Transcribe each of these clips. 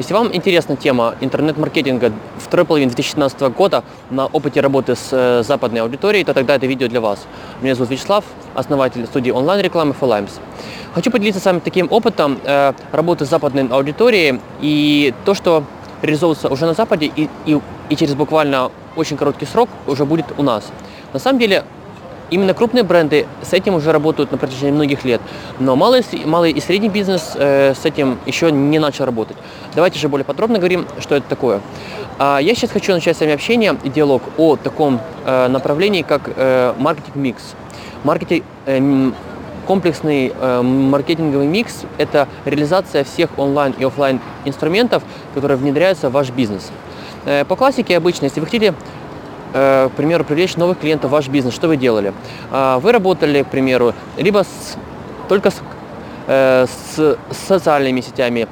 Если вам интересна тема интернет-маркетинга второй половины 2017 года на опыте работы с э, западной аудиторией, то тогда это видео для вас. Меня зовут Вячеслав, основатель студии онлайн-рекламы Folimes. Хочу поделиться с вами таким опытом э, работы с западной аудиторией и то, что реализовывается уже на Западе и, и, и через буквально очень короткий срок уже будет у нас. На самом деле Именно крупные бренды с этим уже работают на протяжении многих лет, но малый, малый и средний бизнес э, с этим еще не начал работать. Давайте же более подробно говорим, что это такое. А я сейчас хочу начать с вами общение и диалог о таком э, направлении, как э, маркетинг-микс. Маркетинг, э, комплексный э, маркетинговый микс – это реализация всех онлайн и офлайн инструментов, которые внедряются в ваш бизнес. Э, по классике обычно, если вы хотите к примеру, привлечь новых клиентов в ваш бизнес, что вы делали? А, вы работали, к примеру, либо с, только с, э, с социальными сетями,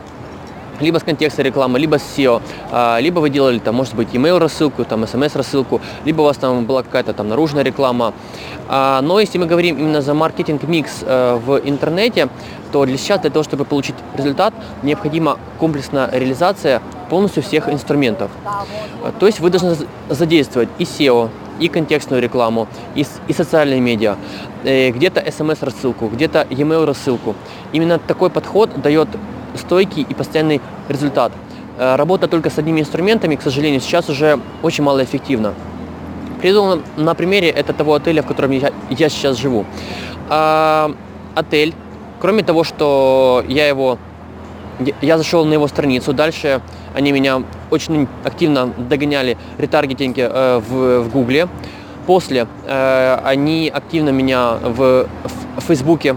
либо с контекста рекламы, либо с SEO, а, либо вы делали там, может быть, email рассылку, там смс рассылку, либо у вас там была какая-то там наружная реклама. А, но если мы говорим именно за маркетинг микс э, в интернете, то для сейчас для того, чтобы получить результат, необходима комплексная реализация полностью всех инструментов. То есть вы должны задействовать и SEO, и контекстную рекламу, и, и социальные медиа, э, где-то смс-рассылку, где-то e-mail рассылку. Именно такой подход дает стойкий и постоянный результат. Э, работа только с одними инструментами, к сожалению, сейчас уже очень малоэффективна. Приведу на примере это того отеля, в котором я, я сейчас живу. А, отель, кроме того, что я его я зашел на его страницу, дальше они меня очень активно догоняли ретаргетинги э, в, в Гугле. После э, они активно меня в, в Фейсбуке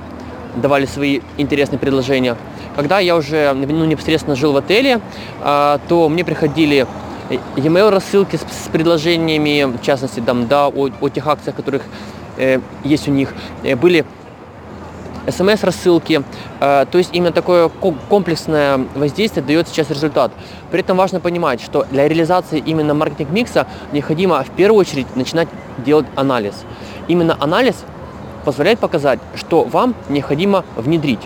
давали свои интересные предложения. Когда я уже ну, непосредственно жил в отеле, э, то мне приходили e-mail рассылки с, с предложениями, в частности, там, да, о, о тех акциях, которых э, есть у них. Э, были смс-рассылки. Э, то есть именно такое комплексное воздействие дает сейчас результат. При этом важно понимать, что для реализации именно маркетинг-микса необходимо в первую очередь начинать делать анализ. Именно анализ позволяет показать, что вам необходимо внедрить.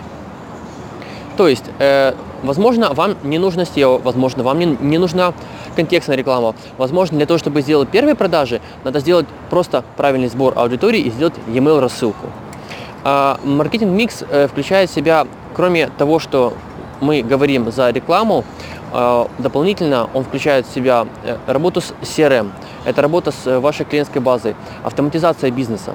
То есть, э, возможно, вам не нужно SEO, возможно, вам не, не нужна контекстная реклама. Возможно, для того, чтобы сделать первые продажи, надо сделать просто правильный сбор аудитории и сделать e-mail рассылку. А маркетинг-микс э, включает в себя, кроме того, что мы говорим за рекламу, э, дополнительно он включает в себя э, работу с CRM, это работа с вашей клиентской базой, автоматизация бизнеса.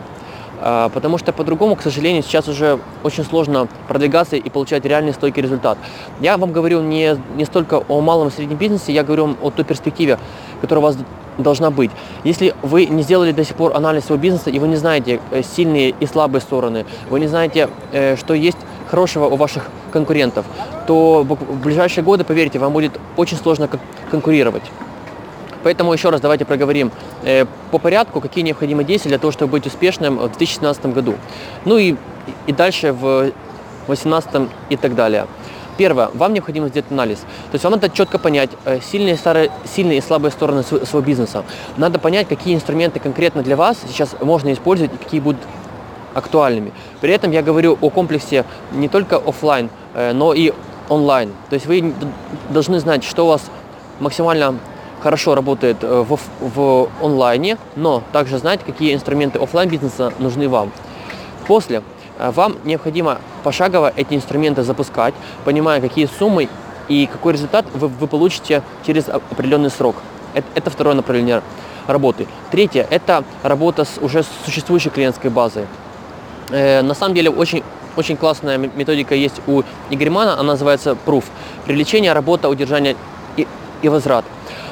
Потому что по-другому, к сожалению, сейчас уже очень сложно продвигаться и получать реальный стойкий результат. Я вам говорю не, не столько о малом и среднем бизнесе, я говорю о той перспективе, которая у вас должна быть. Если вы не сделали до сих пор анализ своего бизнеса, и вы не знаете э, сильные и слабые стороны, вы не знаете, э, что есть хорошего у ваших конкурентов, то в ближайшие годы, поверьте, вам будет очень сложно конкурировать. Поэтому еще раз давайте проговорим э, по порядку, какие необходимы действия для того, чтобы быть успешным в 2017 году. Ну и, и дальше в 2018 и так далее. Первое, вам необходимо сделать анализ. То есть вам надо четко понять э, сильные, старые, сильные и слабые стороны своего бизнеса. Надо понять, какие инструменты конкретно для вас сейчас можно использовать и какие будут актуальными. При этом я говорю о комплексе не только офлайн, э, но и онлайн. То есть вы должны знать, что у вас максимально хорошо работает э, в, в онлайне, но также знать, какие инструменты офлайн бизнеса нужны вам. После вам необходимо пошагово эти инструменты запускать, понимая, какие суммы и какой результат вы, вы получите через определенный срок. Это, это второе направление работы. Третье – это работа с уже существующей клиентской базой. Э, на самом деле очень, очень классная методика есть у Игорьмана, она называется Proof. Привлечение, работа, удержание и, и возврат.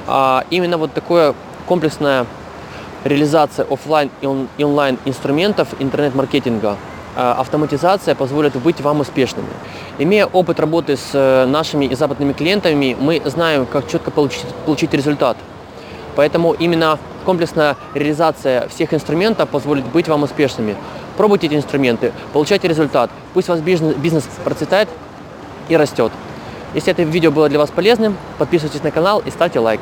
А, именно вот такое комплексная реализация офлайн и, он, и онлайн инструментов интернет-маркетинга – автоматизация позволит быть вам успешными. Имея опыт работы с э, нашими и западными клиентами, мы знаем, как четко получить, получить результат. Поэтому именно комплексная реализация всех инструментов позволит быть вам успешными. Пробуйте эти инструменты, получайте результат. Пусть ваш бизнес, бизнес процветает и растет. Если это видео было для вас полезным, подписывайтесь на канал и ставьте лайк.